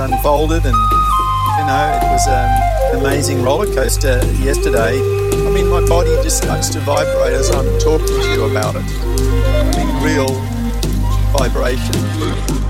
unfolded, and you know, it was an amazing roller coaster yesterday. I mean, my body just starts to vibrate as I'm talking to you about it. I mean, real vibration.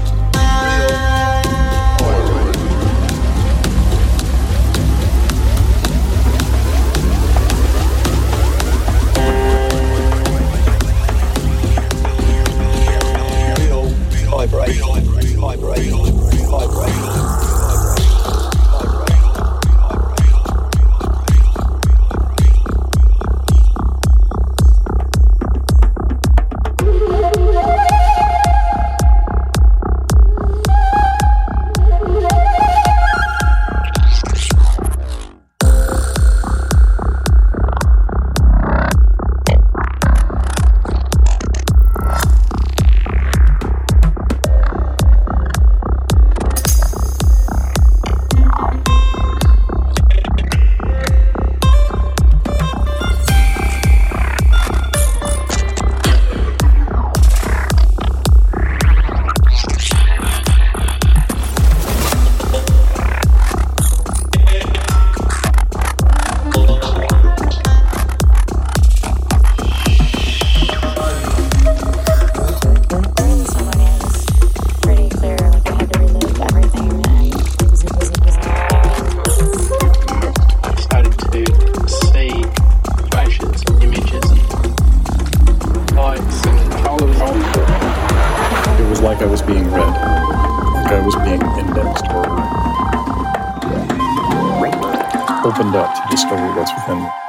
opened up to discover what's within